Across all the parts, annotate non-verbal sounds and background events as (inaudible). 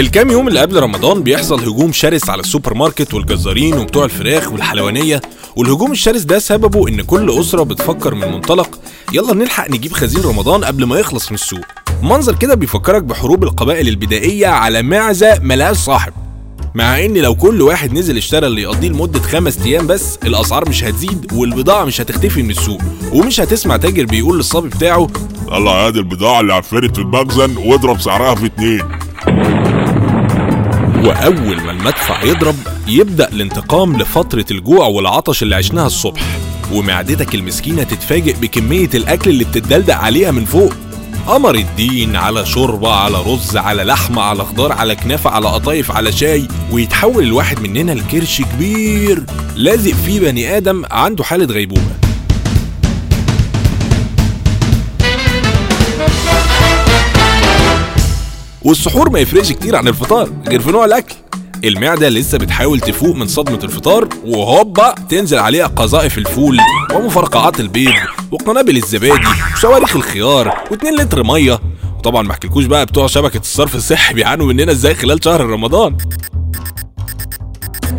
الكام يوم اللي قبل رمضان بيحصل هجوم شرس على السوبر ماركت والجزارين وبتوع الفراخ والحلوانية. والهجوم الشرس ده سببه إن كل أسرة بتفكر من منطلق. يلا نلحق نجيب خزين رمضان قبل ما يخلص من السوق. منظر كده بيفكرك بحروب القبائل البدائية على معزة ملهاش صاحب. مع إن لو كل واحد نزل اشترى اللي يقضيه لمدة خمس أيام بس الأسعار مش هتزيد والبضاعة مش هتختفي من السوق. ومش هتسمع تاجر بيقول للصبي بتاعه يلا هات البضاعة اللي عفرت في المخزن واضرب سعرها في اتنين. وأول ما المدفع يضرب يبدأ الانتقام لفترة الجوع والعطش اللي عشناها الصبح. ومعدتك المسكينة تتفاجئ بكمية الأكل اللي بتدلدق عليها من فوق. قمر الدين على شوربة على رز على لحمة على خضار على كنافة على قطايف على شاي. ويتحول الواحد مننا لكرش كبير لازق فيه بني آدم عنده حالة غيبوبة. والسحور ما يفرقش كتير عن الفطار غير في نوع الأكل. المعدة لسه بتحاول تفوق من صدمة الفطار وهوبا تنزل عليها قذائف الفول ومفرقعات البيض وقنابل الزبادي وصواريخ الخيار و2 لتر مية. وطبعا ما احكيلكوش بقى بتوع شبكة الصرف الصحي بيعانوا مننا إزاي خلال شهر رمضان.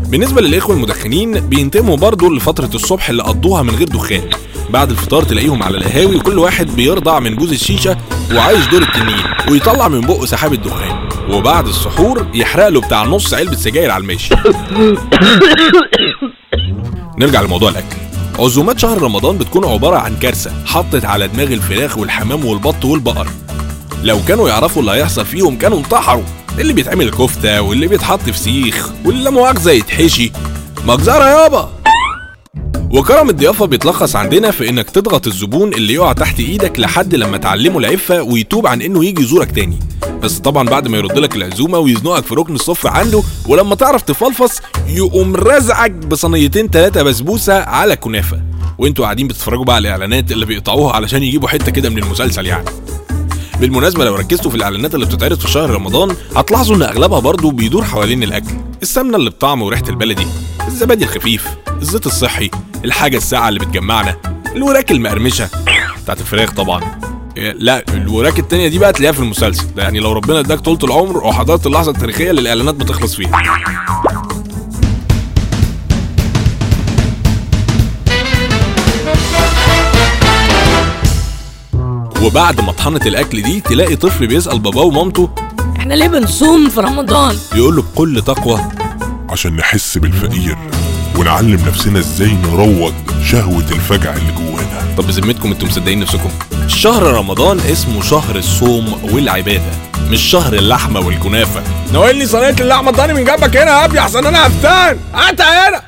بالنسبة للإخوة المدخنين بينتموا برضه لفترة الصبح اللي قضوها من غير دخان. بعد الفطار تلاقيهم على القهاوي وكل واحد بيرضع من بوز الشيشة وعايش دور التنين ويطلع من بقه سحاب الدخان. وبعد السحور يحرق له بتاع نص علبة سجاير على الماشي. (coughs) نرجع لموضوع الأكل. عزومات شهر رمضان بتكون عبارة عن كارثة حطت على دماغ الفراخ والحمام والبط والبقر. لو كانوا يعرفوا اللي هيحصل فيهم كانوا انتحروا. اللي بيتعمل كفتة واللي بيتحط فسيخ واللي لا مؤاخذة يتحشي مجزرة يابا. وكرم الضيافة بيتلخص عندنا في إنك تضغط الزبون اللي يقع تحت إيدك لحد لما تعلمه العفة ويتوب عن إنه يجي يزورك تاني. بس طبعا بعد ما يرد لك العزومة ويزنقك في ركن الصف عنده ولما تعرف تفلفص يقوم رزعك بصينيتين تلاتة بسبوسة على كنافة. وإنتوا قاعدين بتتفرجوا بقى على الإعلانات اللي بيقطعوها علشان يجيبوا حتة كده من المسلسل يعني. بالمناسبة لو ركزتوا في الإعلانات اللي بتتعرض في شهر رمضان هتلاحظوا إن أغلبها برضه بيدور حوالين الأكل. السمنة اللي بطعم وريحة البلدي. الزبادي الخفيف الزيت الصحي الحاجة الساعة اللي بتجمعنا الوراك المقرمشة بتاعت الفراخ طبعا. إيه، لا الوراك التانية دي بقى تلاقيها في المسلسل. ده يعني لو ربنا اداك طولة العمر وحضرت اللحظة التاريخية اللي الإعلانات بتخلص فيها. وبعد ما طحنة الأكل دي تلاقي طفل بيسأل باباه ومامته إحنا ليه بنصوم في رمضان؟ يقول له بكل تقوى عشان نحس بالفقير. ونعلم نفسنا إزاي نروج شهوة الفجع اللي جوانا. طب بذمتكم أنتوا مصدقين نفسكم؟ شهر رمضان اسمه شهر الصوم والعبادة مش شهر اللحمة والكنافة. ناولني صينية اللحمة الضاني من جنبك هنا يا ابني احسن أنا هفتان. هاتها هنا.